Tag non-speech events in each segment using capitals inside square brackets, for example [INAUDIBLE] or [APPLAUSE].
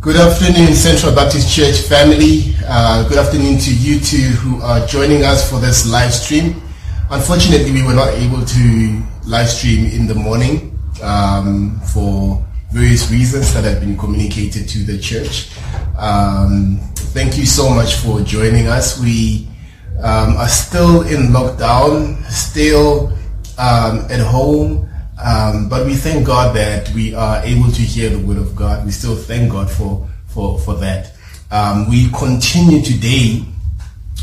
Good afternoon, Central Baptist Church family. Uh, good afternoon to you too who are joining us for this live stream. Unfortunately, we were not able to live stream in the morning um, for various reasons that have been communicated to the church. Um, thank you so much for joining us. We um, are still in lockdown, still um, at home. Um, but we thank God that we are able to hear the word of God. We still thank God for, for, for that. Um, we continue today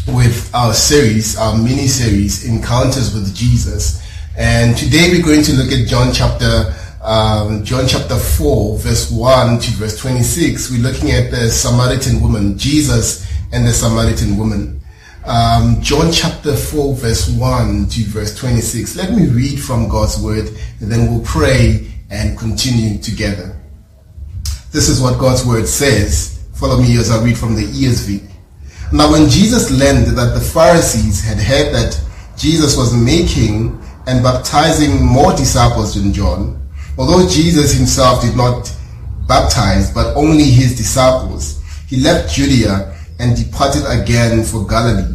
with our series, our mini series, Encounters with Jesus. And today we're going to look at John chapter, um, John chapter 4, verse 1 to verse 26. We're looking at the Samaritan woman, Jesus and the Samaritan woman um, John chapter 4, verse 1 to verse 26. Let me read from God's word, and then we'll pray and continue together. This is what God's word says. Follow me as I read from the ESV. Now, when Jesus learned that the Pharisees had heard that Jesus was making and baptizing more disciples than John, although Jesus himself did not baptize, but only his disciples, he left Judea and departed again for Galilee.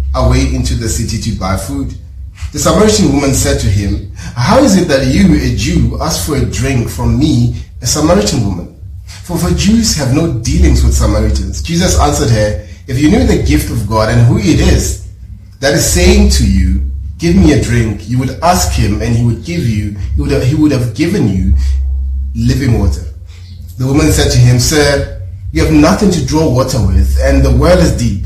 away into the city to buy food. The Samaritan woman said to him, How is it that you, a Jew, ask for a drink from me, a Samaritan woman? For, for Jews have no dealings with Samaritans. Jesus answered her, If you knew the gift of God and who it is that is saying to you, Give me a drink, you would ask him and he would give you, he would have, he would have given you living water. The woman said to him, Sir, you have nothing to draw water with, and the well is deep.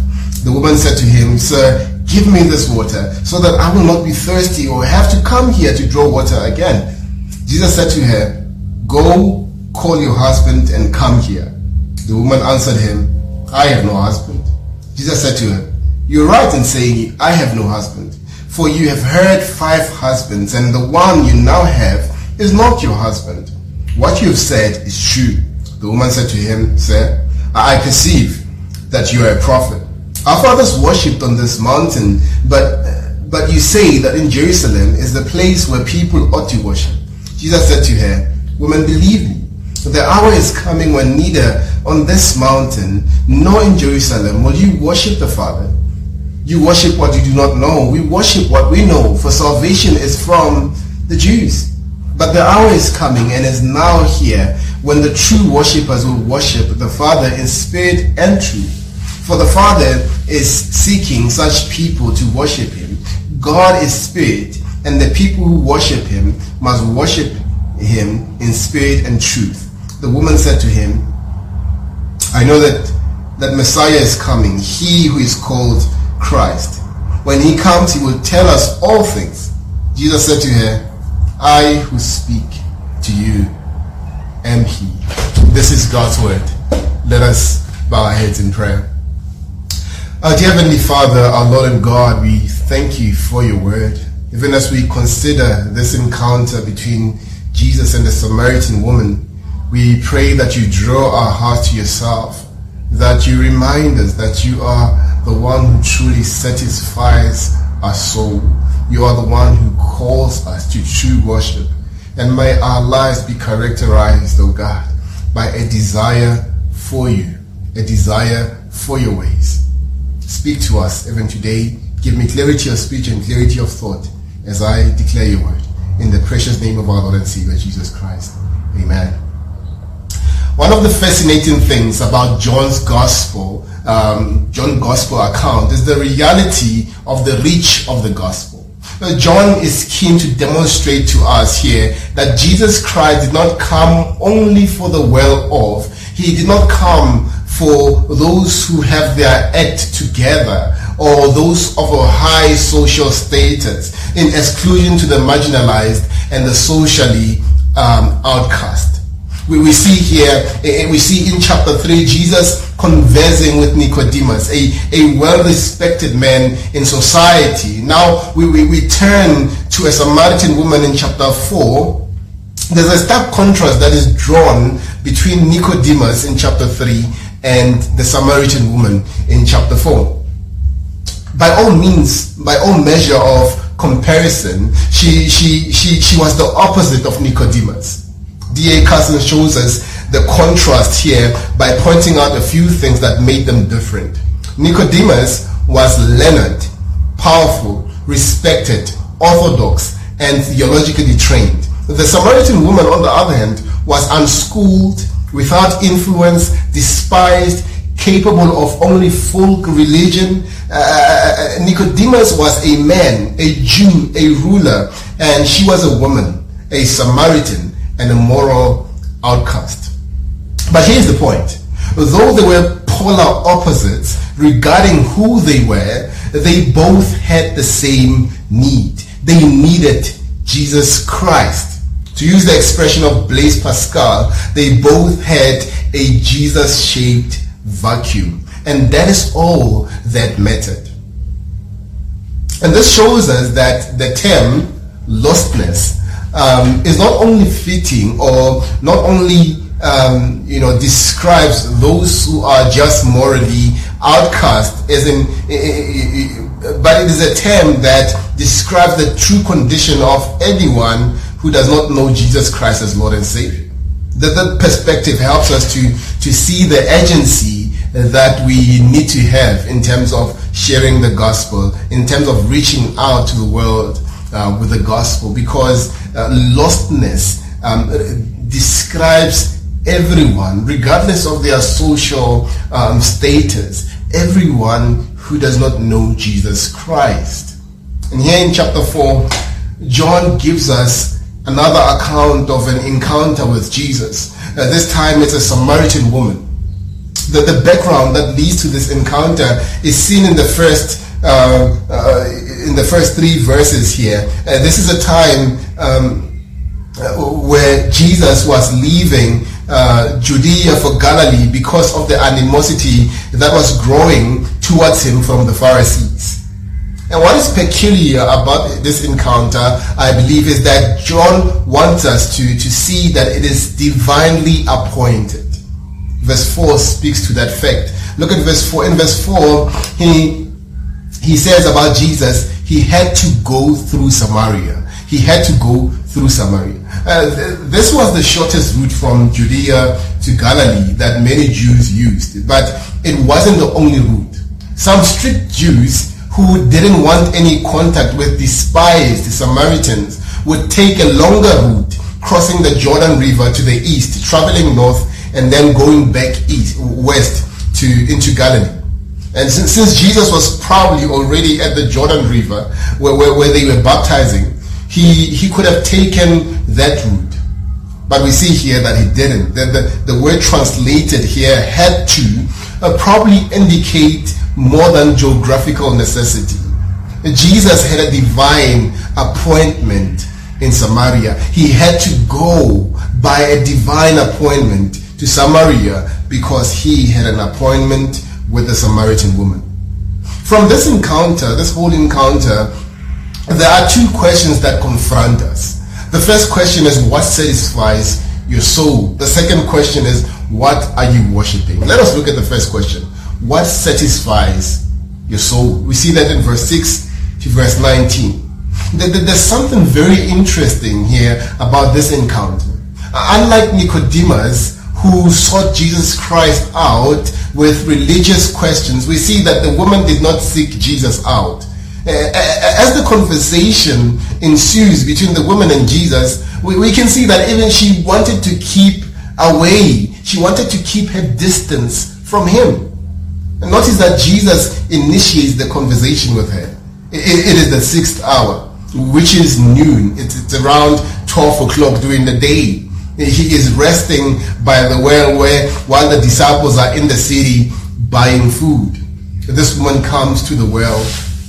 The woman said to him, Sir, give me this water so that I will not be thirsty or have to come here to draw water again. Jesus said to her, Go call your husband and come here. The woman answered him, I have no husband. Jesus said to her, You're right in saying, I have no husband. For you have heard five husbands, and the one you now have is not your husband. What you have said is true. The woman said to him, Sir, I perceive that you are a prophet. Our fathers worshipped on this mountain, but but you say that in Jerusalem is the place where people ought to worship. Jesus said to her, Woman, believe me, the hour is coming when neither on this mountain nor in Jerusalem will you worship the Father. You worship what you do not know. We worship what we know, for salvation is from the Jews. But the hour is coming and is now here when the true worshippers will worship the Father in spirit and truth. For the Father is seeking such people to worship him. God is spirit, and the people who worship him must worship him in spirit and truth. The woman said to him, I know that, that Messiah is coming, he who is called Christ. When he comes, he will tell us all things. Jesus said to her, I who speak to you am he. This is God's word. Let us bow our heads in prayer. Our dear Heavenly Father, our Lord and God, we thank you for your word. Even as we consider this encounter between Jesus and the Samaritan woman, we pray that you draw our hearts to yourself, that you remind us that you are the one who truly satisfies our soul. You are the one who calls us to true worship. And may our lives be characterized, O oh God, by a desire for you, a desire for your ways. Speak to us even today. Give me clarity of speech and clarity of thought as I declare your word. In the precious name of our Lord and Savior Jesus Christ. Amen. One of the fascinating things about John's gospel um, John Gospel account is the reality of the reach of the gospel. John is keen to demonstrate to us here that Jesus Christ did not come only for the well-off. He did not come for those who have their act together or those of a high social status in exclusion to the marginalized and the socially um, outcast. We, we see here, eh, eh, we see in chapter 3, Jesus conversing with Nicodemus, a, a well-respected man in society. Now we, we, we turn to a Samaritan woman in chapter 4. There's a stark contrast that is drawn between Nicodemus in chapter 3 and the Samaritan woman in chapter 4. By all means, by all measure of comparison, she, she, she, she was the opposite of Nicodemus. D.A. Carson shows us the contrast here by pointing out a few things that made them different. Nicodemus was learned, powerful, respected, orthodox, and theologically trained. The Samaritan woman, on the other hand, was unschooled, without influence, despised, capable of only folk religion. Uh, uh, uh, Nicodemus was a man, a Jew, a ruler, and she was a woman, a Samaritan and a moral outcast. But here's the point. Though they were polar opposites regarding who they were, they both had the same need. They needed Jesus Christ. To use the expression of Blaise Pascal, they both had a Jesus-shaped vacuum. And that is all that mattered. And this shows us that the term lostness um, is not only fitting or not only um, you know describes those who are just morally outcast as in but it is a term that describes the true condition of anyone who does not know Jesus Christ as Lord and Savior. That, that perspective helps us to, to see the agency that we need to have in terms of sharing the gospel, in terms of reaching out to the world uh, with the gospel because uh, lostness um, describes everyone, regardless of their social um, status, everyone who does not know Jesus Christ. And here in chapter 4, John gives us another account of an encounter with Jesus. Uh, this time it's a Samaritan woman. The, the background that leads to this encounter is seen in the first uh, uh, in the first three verses here. Uh, this is a time um, where Jesus was leaving uh, Judea for Galilee because of the animosity that was growing towards him from the Pharisees. And what is peculiar about this encounter, I believe, is that John wants us to, to see that it is divinely appointed. Verse 4 speaks to that fact. Look at verse 4. In verse 4, he he says about Jesus, he had to go through Samaria. He had to go through Samaria. Uh, th- this was the shortest route from Judea to Galilee that many Jews used, but it wasn't the only route. Some strict Jews who didn't want any contact with despised Samaritans would take a longer route, crossing the Jordan River to the east, traveling north, and then going back east, west to into Galilee. And since, since Jesus was probably already at the Jordan River where, where, where they were baptizing, he, he could have taken that route. But we see here that he didn't. The, the, the word translated here had to uh, probably indicate more than geographical necessity. Jesus had a divine appointment in Samaria. He had to go by a divine appointment to Samaria because he had an appointment with the Samaritan woman. From this encounter, this whole encounter, there are two questions that confront us. The first question is what satisfies your soul? The second question is what are you worshiping? Let us look at the first question. What satisfies your soul? We see that in verse 6 to verse 19. There's something very interesting here about this encounter. Unlike Nicodemus, who sought Jesus Christ out with religious questions, we see that the woman did not seek Jesus out. As the conversation ensues between the woman and Jesus, we, can see that even she wanted to keep away. She wanted to keep her distance from him. Notice that Jesus initiates the conversation with her. it, it is the sixth hour, which is noon. It's, it's around 12 o'clock during the day. He is resting by the well where while the disciples are in the city buying food. This woman comes to the well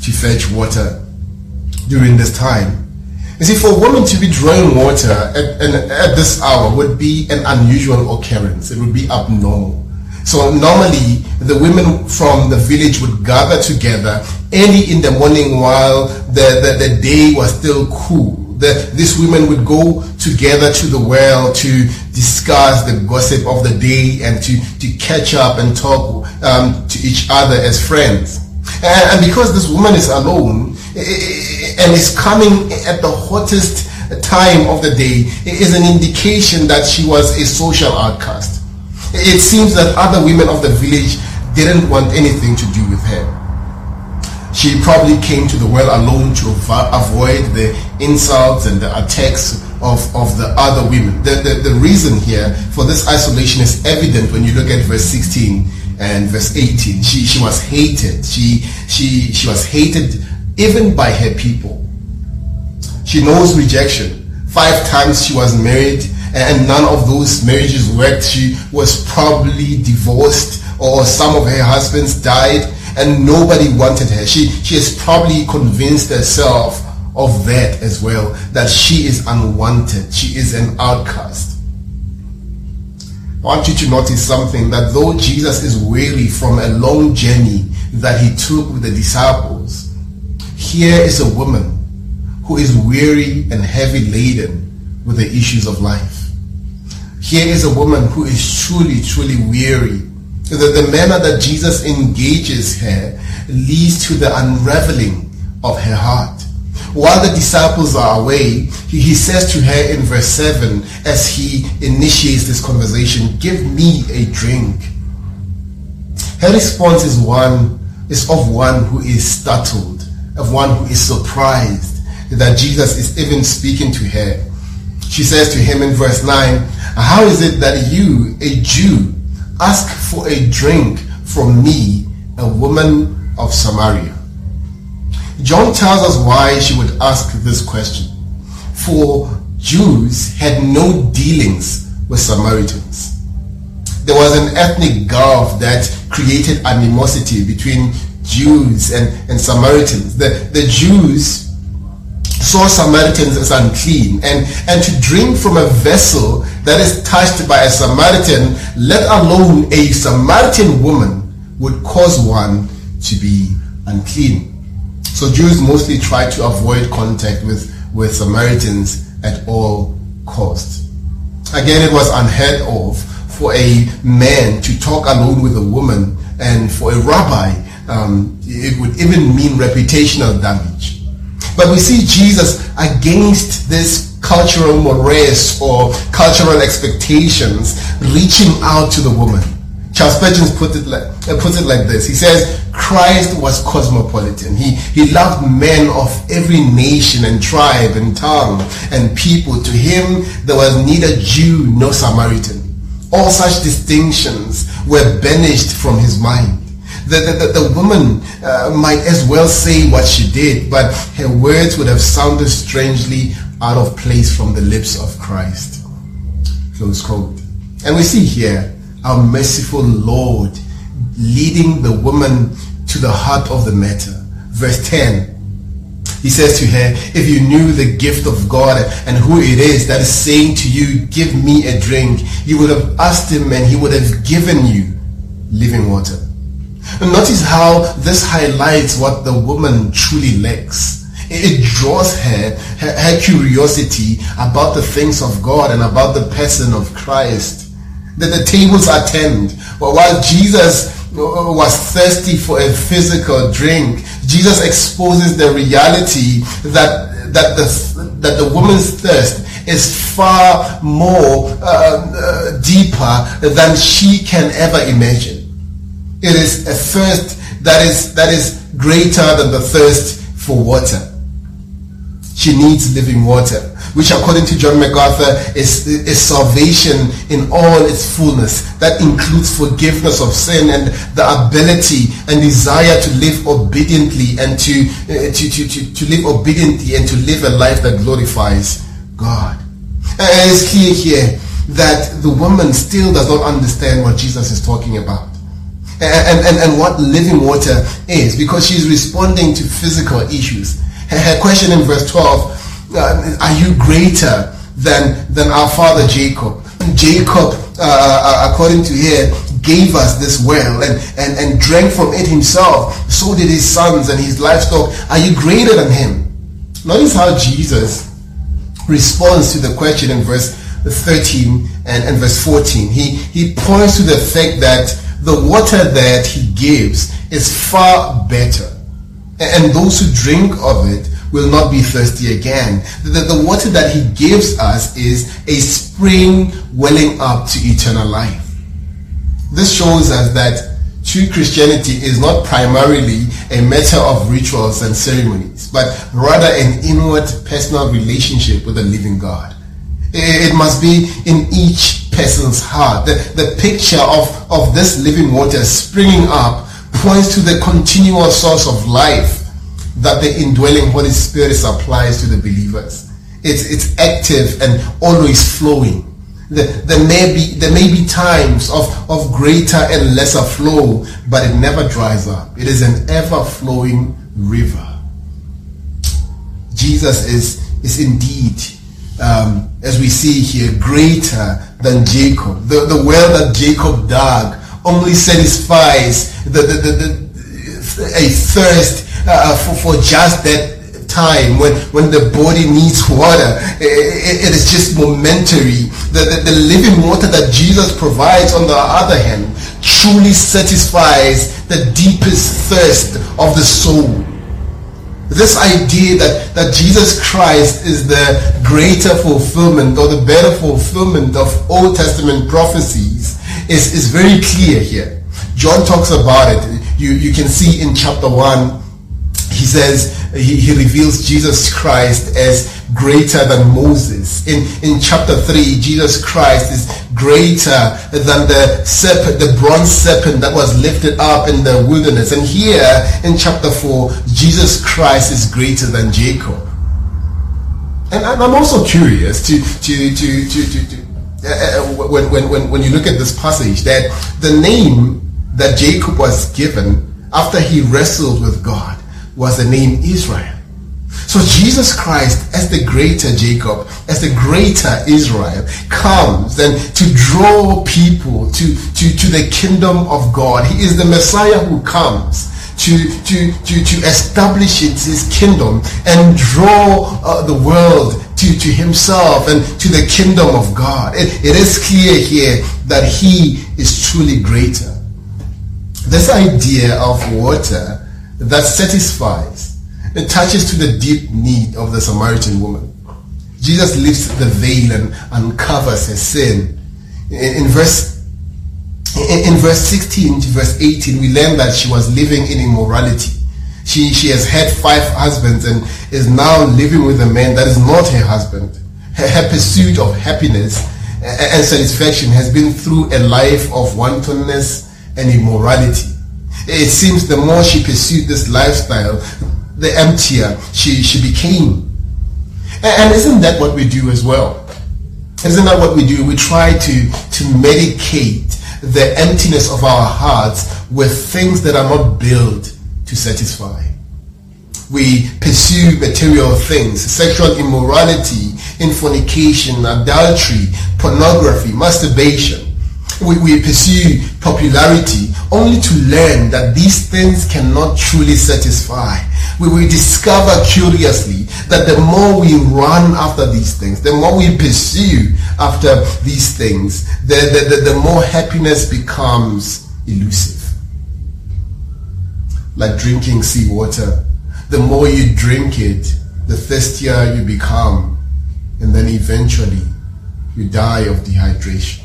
to fetch water during this time. You see, for a woman to be drawing water at, at this hour would be an unusual occurrence. It would be abnormal. So normally the women from the village would gather together early in the morning while the, the, the day was still cool. The, these women would go together to the well to discuss the gossip of the day and to, to catch up and talk um, to each other as friends. And, and because this woman is alone eh, eh, eh, and is coming at the hottest time of the day, it is an indication that she was a social outcast. It seems that other women of the village didn't want anything to do with her. She probably came to the well alone to avoid the insults and the attacks of, of the other women. The, the, the reason here for this isolation is evident when you look at verse 16 and verse 18. She, she was hated. She, she, she was hated even by her people. She knows rejection. Five times she was married and none of those marriages worked. She was probably divorced or some of her husbands died and nobody wanted her. She, she has probably convinced herself of that as well, that she is unwanted. She is an outcast. I want you to notice something that though Jesus is weary from a long journey that he took with the disciples, here is a woman who is weary and heavy laden with the issues of life. Here is a woman who is truly, truly weary. That the manner that Jesus engages her leads to the unraveling of her heart. While the disciples are away, he says to her in verse 7 as he initiates this conversation, Give me a drink. Her response is one is of one who is startled, of one who is surprised that Jesus is even speaking to her. She says to him in verse 9, How is it that you, a Jew, ask for a drink from me, a woman of Samaria? John tells us why she would ask this question. For Jews had no dealings with Samaritans. There was an ethnic gulf that created animosity between Jews and, and Samaritans. The, the Jews saw Samaritans as unclean and, and to drink from a vessel that is touched by a Samaritan, let alone a Samaritan woman, would cause one to be unclean. So Jews mostly tried to avoid contact with, with Samaritans at all costs. Again, it was unheard of for a man to talk alone with a woman and for a rabbi, um, it would even mean reputational damage. But we see Jesus against this cultural mores or cultural expectations reaching out to the woman. Charles Spurgeon put it like, uh, puts it like this. He says, Christ was cosmopolitan. He, he loved men of every nation and tribe and tongue and people. To him, there was neither Jew nor Samaritan. All such distinctions were banished from his mind the, the, the, woman uh, might as well say what she did, but her words would have sounded strangely out of place from the lips of Christ. Close quote. And we see here our merciful Lord leading the woman to the heart of the matter. Verse 10. He says to her, if you knew the gift of God and who it is that is saying to you, give me a drink, you would have asked him and he would have given you living water. Notice how this highlights what the woman truly lacks. It draws her, her, her curiosity about the things of God and about the person of Christ. That the tables are turned. But while Jesus was thirsty for a physical drink, Jesus exposes the reality that, that, the, that the woman's thirst is far more uh, uh, deeper than she can ever imagine. It is a thirst that is, that is greater than the thirst for water. She needs living water. which according to John MacArthur is, is salvation in all its fullness. That includes forgiveness of sin and the ability and desire to live obediently and to, uh, to, to, to, to live obediently and to live a life that glorifies God. And it's clear here that the woman still does not understand what Jesus is talking about. And, and, and what living water is because she's responding to physical issues. Her question in verse 12, uh, are you greater than, than our father Jacob? Jacob, uh, uh, according to here, gave us this well and, and, and drank from it himself. So did his sons and his livestock. Are you greater than him? Notice how Jesus responds to the question in verse 13 and, and verse 14. He, he points to the fact that the water that he gives is far better. And those who drink of it will not be thirsty again. The, the water that he gives us is a spring welling up to eternal life. This shows us that true Christianity is not primarily a matter of rituals and ceremonies, but rather an inward personal relationship with the living God. Eh, it must be in each person's heart. The, the picture of, of this living water springing up points to the continual source of life that the indwelling Holy Spirit supplies to the believers. It's, it's active and always flowing. The, there, may be, there may be times of, of greater and lesser flow, but it never dries up. It is an ever-flowing river. Jesus is, is indeed um, as we see here, greater than Jacob. The, the well that Jacob dug only satisfies the, the, the, the a thirst uh, for, for just that time when, when the body needs water. it, it is just momentary. The, the, the living water that Jesus provides, on the other hand, truly satisfies the deepest thirst of the soul. This idea that, that Jesus Christ is the greater fulfillment or the better fulfillment of Old Testament prophecies is, is very clear here. John talks about it. You, you can see in chapter 1, he says, he, he reveals Jesus Christ as greater than Moses. In, in chapter 3, Jesus Christ is greater than the serpent, the bronze serpent that was lifted up in the wilderness. And here in chapter 4, Jesus Christ is greater than Jacob. And I'm also curious to, to, to, to, to, uh, uh, when, when, when you look at this passage, that the name that Jacob was given after he wrestled with God was the name Israel. So Jesus Christ as the greater Jacob, as the greater Israel comes and to draw people to, to, to the kingdom of God. He is the Messiah who comes to, to, to, to establish his kingdom and draw uh, the world to, to himself and to the kingdom of God. It, it is clear here that he is truly greater. This idea of water that satisfies it touches to the deep need of the Samaritan woman. Jesus lifts the veil and uncovers her sin. In, in verse in, in, verse 16 to verse 18, we learn that she was living in immorality. She, she has had five husbands and is now living with a man that is not her husband. Her, her pursuit of happiness and satisfaction has been through a life of wantonness and immorality. It seems the more she pursued this lifestyle, the emptier she, she became. And, isn't that what we do as well? Isn't that what we do? We try to, to medicate the emptiness of our hearts with things that are not built to satisfy. We pursue material things, sexual immorality, fornication, adultery, pornography, masturbation. We, we pursue popularity only to learn that these things cannot truly satisfy we will discover curiously that the more we run after these things, the more we pursue after these things, the, the, the, the more happiness becomes elusive. Like drinking seawater. The more you drink it, the thirstier you become. And then eventually you die of dehydration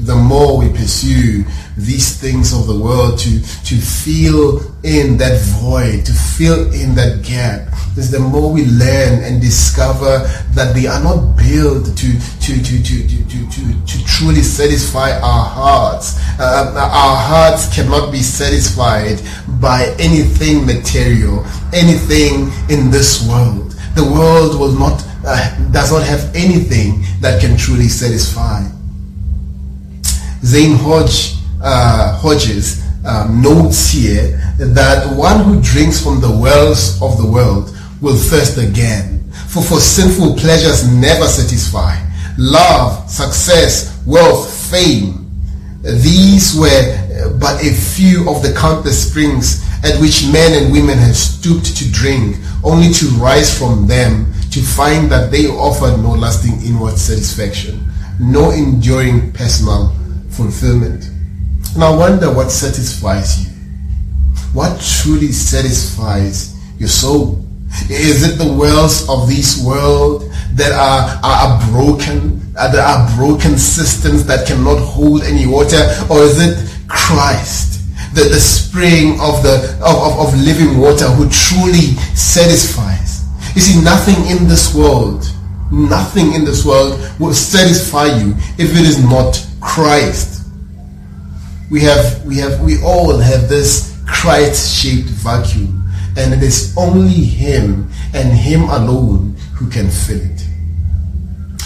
the more we pursue these things of the world to, to fill in that void, to fill in that gap, is the more we learn and discover that they are not built to, to, to, to, to, to, to, to truly satisfy our hearts. Uh, our hearts cannot be satisfied by anything material, anything in this world. The world will not, uh, does not have anything that can truly satisfy. Zane Hodge, uh, Hodges um, notes here that one who drinks from the wells of the world will thirst again. For, for sinful pleasures never satisfy. Love, success, wealth, fame. These were but a few of the countless springs at which men and women have stooped to drink, only to rise from them to find that they offered no lasting inward satisfaction, no enduring personal fulfillment. And I wonder what satisfies you. What truly satisfies your soul? Is it the wells of this world that are, are broken, uh, that are broken systems that cannot hold any water? Or is it Christ, the, the spring of, the, of, of, of living water who truly satisfies? You see, nothing in this world, nothing in this world will satisfy you if it is not Christ we have we have we all have this Christ-shaped vacuum, and it is only Him and Him alone who can fill it.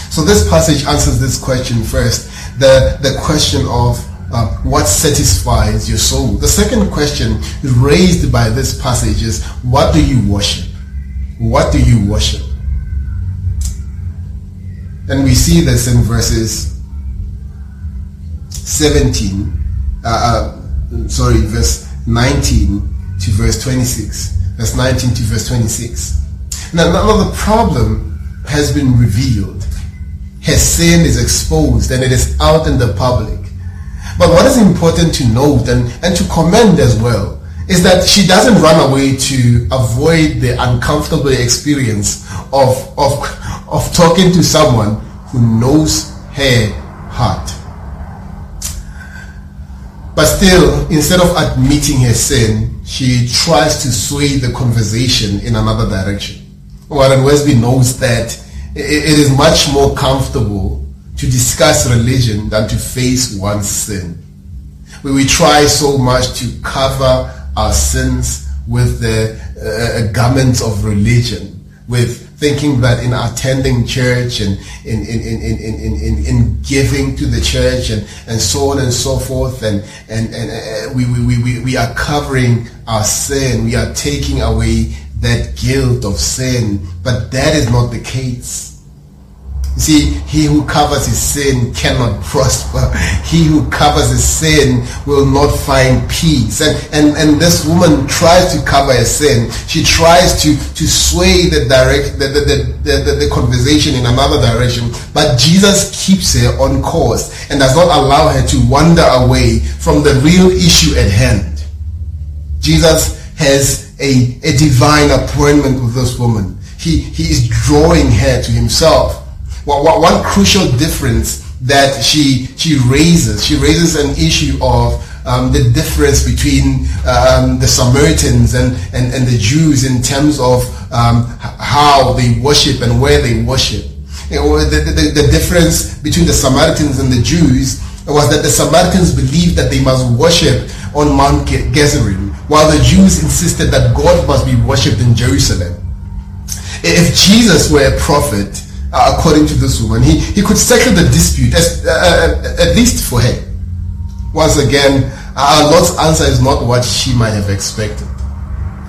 So this passage answers this question first, the the question of uh, what satisfies your soul. The second question raised by this passage is what do you worship? What do you worship? And we see this in verses 17 uh, uh, sorry, verse 19 to verse 26. Verse 19 to verse 26. Now, now the problem has been revealed. Her sin is exposed and it is out in the public. But what is important to note and, and to commend as well is that she doesn't run away to avoid the uncomfortable experience of, of, of talking to someone who knows her heart. But still, instead of admitting her sin, she tries to sway the conversation in another direction. Warren Wiersbe knows that it is much more comfortable to discuss religion than to face one's sin. We try so much to cover our sins with the uh, garments of religion, with thinking that in attending church and in, in, in, in, in, in, in giving to the church and, and so on and so forth and, and, and uh, we, we, we, we are covering our sin. We are taking away that guilt of sin. But that is not the case. See, he who covers his sin cannot prosper. He who covers his sin will not find peace. And, and, and this woman tries to cover her sin. She tries to, to sway the direct, the, the, the, the, the conversation in another direction. But Jesus keeps her on course and does not allow her to wander away from the real issue at hand. Jesus has a, a divine appointment with this woman. He, he is drawing her to himself one crucial difference that she she raises. She raises an issue of um, the difference between um, the Samaritans and, and, and the Jews in terms of um, how they worship and where they worship. You know, the, the, the difference between the Samaritans and the Jews was that the Samaritans believed that they must worship on Mount Gerizim, while the Jews insisted that God must be worshipped in Jerusalem. If Jesus were a prophet, uh, according to this woman. He, he could settle the dispute, as, uh, uh, at least for her. Once again, our Lord's answer is not what she might have expected.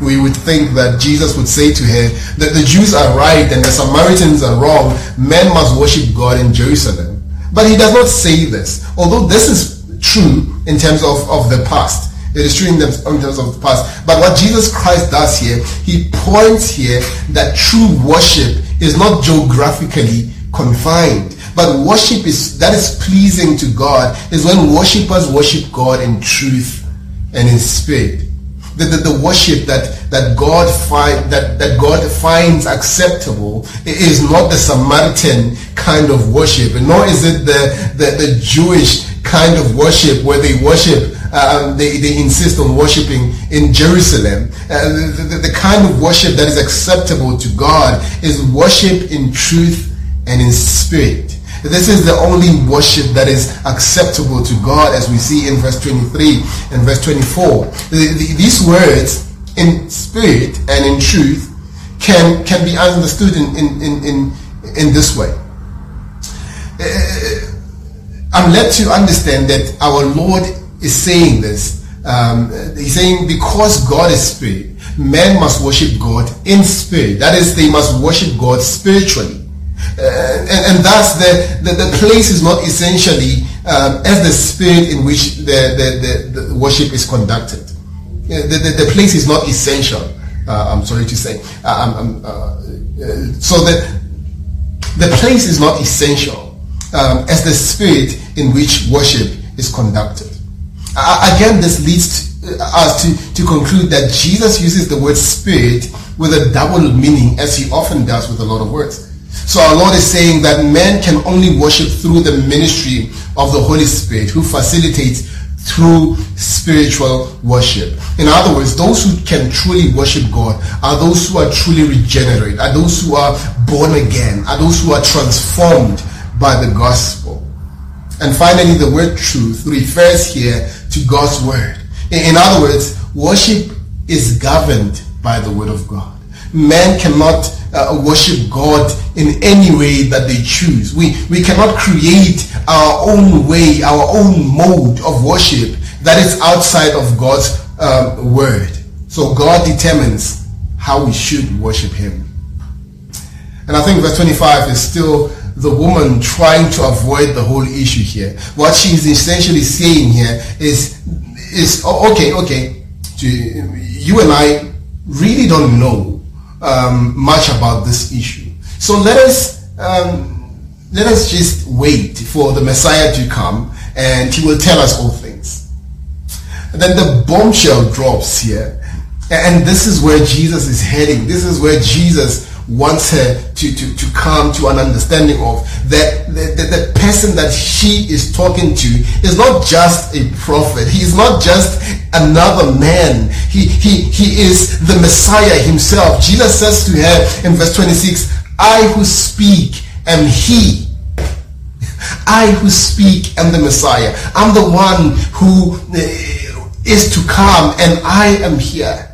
We would think that Jesus would say to her that the Jews are right and the Samaritans are wrong. Men must worship God in Jerusalem. But he does not say this. Although this is true in terms of, of the past. It is true in terms of the past. But what Jesus Christ does here, he points here that true worship is not geographically confined. But worship is that is pleasing to God is when worshippers worship God in truth and in spirit. The, the, the worship that, that God find that, that God finds acceptable is not the Samaritan kind of worship, nor is it the, the, the Jewish kind of worship where they worship um, they, they insist on worshiping in Jerusalem. Uh, the, the, the kind of worship that is acceptable to God is worship in truth and in spirit. This is the only worship that is acceptable to God as we see in verse 23 and verse 24. The, the, these words in spirit and in truth can, can be understood in, in, in, in, in this way. Uh, I'm led to understand that our Lord is saying this. Um, he's saying because God is spirit, men must worship God in spirit. That is, they must worship God spiritually. Uh, and, and thus the, the, the, place is not essentially um, as the spirit in which the, the, the, worship is conducted. The, the, place is not essential, uh, I'm sorry to say. Um, so the, the place is not essential um, as the spirit in which worship is conducted. Again, this leads uh, us to, to conclude that Jesus uses the word spirit with a double meaning as he often does with a lot of words. So our Lord is saying that men can only worship through the ministry of the Holy Spirit who facilitates through spiritual worship. In other words, those who can truly worship God are those who are truly regenerate, are those who are born again, are those who are transformed by the gospel. And finally, the word truth refers here to God's word. In other words, worship is governed by the word of God. Men cannot uh, worship God in any way that they choose. We, we cannot create our own way, our own mode of worship that is outside of God's uh, word. So God determines how we should worship him. And I think verse 25 is still the woman trying to avoid the whole issue here. What she is essentially saying here is, is oh, okay, okay, you and I really don't know um, much about this issue. So let us um, let us just wait for the Messiah to come, and he will tell us all things. And then the bombshell drops here, and this is where Jesus is heading. This is where Jesus wants her to, to, to come to an understanding of that the, the, the, person that she is talking to is not just a prophet. He is not just another man. He, he, he is the Messiah himself. Jesus says to her in verse 26, I who speak am he. I who speak am the Messiah. I'm the one who uh, to come and I am here.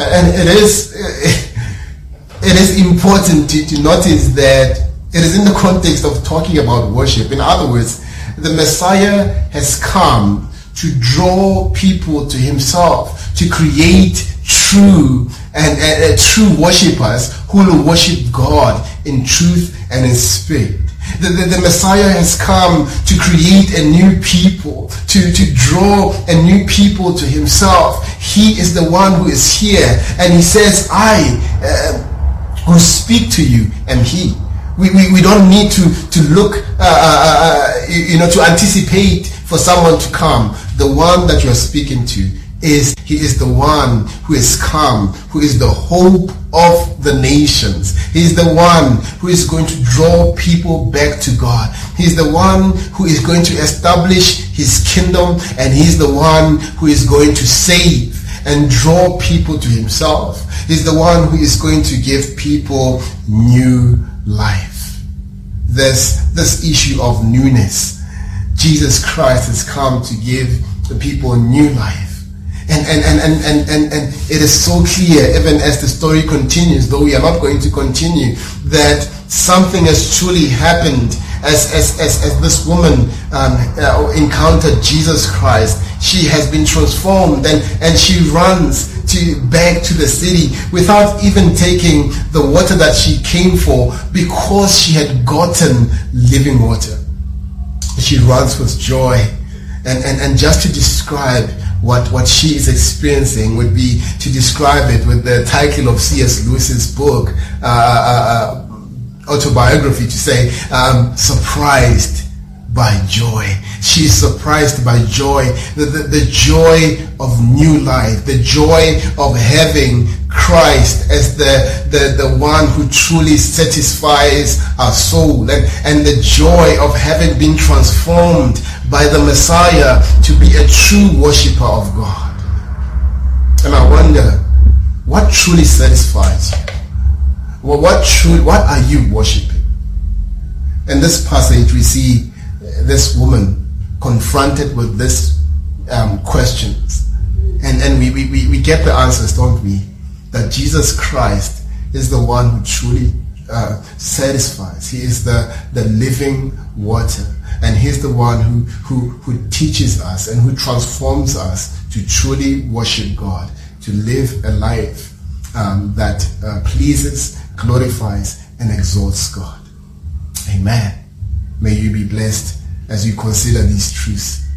And it is, [LAUGHS] it is important to, to notice that it is in the context of talking about worship. In other words, the Messiah has come to draw people to himself, to create true and, true worshippers who will worship God in truth and in spirit. The, the, the, Messiah has come to create a new people, to, to draw a new people to himself. He is the one who is here. And he says, I uh, who speak to you am he. We, we, we don't need to, to look, uh, uh, uh you know, to anticipate for someone to come. The one that you're speaking to is he is the one who is come, who is the hope of the nations. He is the one who is going to draw people back to God. He is the one who is going to establish his kingdom and he is the one who is going to save and draw people to himself. He's the one who is going to give people new life. There's this issue of newness. Jesus Christ has come to give the people new life. And, and, and, and, and, and, it is so clear, even as the story continues, though we are not going to continue, that something has truly happened as, as, as, as this woman um, uh, encountered Jesus Christ. She has been transformed and, and she runs to back to the city without even taking the water that she came for because she had gotten living water. She runs with joy. And, and, and just to describe what, what she is experiencing would be to describe it with the title of C.S. Lewis's book, uh, uh, uh, autobiography, to say, um, surprised by joy. She is surprised by joy, the, the, the, joy of new life, the joy of having Christ as the, the, the one who truly satisfies our soul, and, and the joy of having been transformed by the Messiah to be a true worshipper of God. And I wonder, what truly satisfies you? Well, what truly, what are you worshiping? In this passage, we see this woman confronted with this um, questions. And, and we, we, we get the answers, don't we? That Jesus Christ is the one who truly uh, satisfies. He is the, the living water. And he's the one who, who, who teaches us and who transforms us to truly worship God, to live a life um, that uh, pleases, glorifies, and exalts God. Amen. May you be blessed as you consider these truths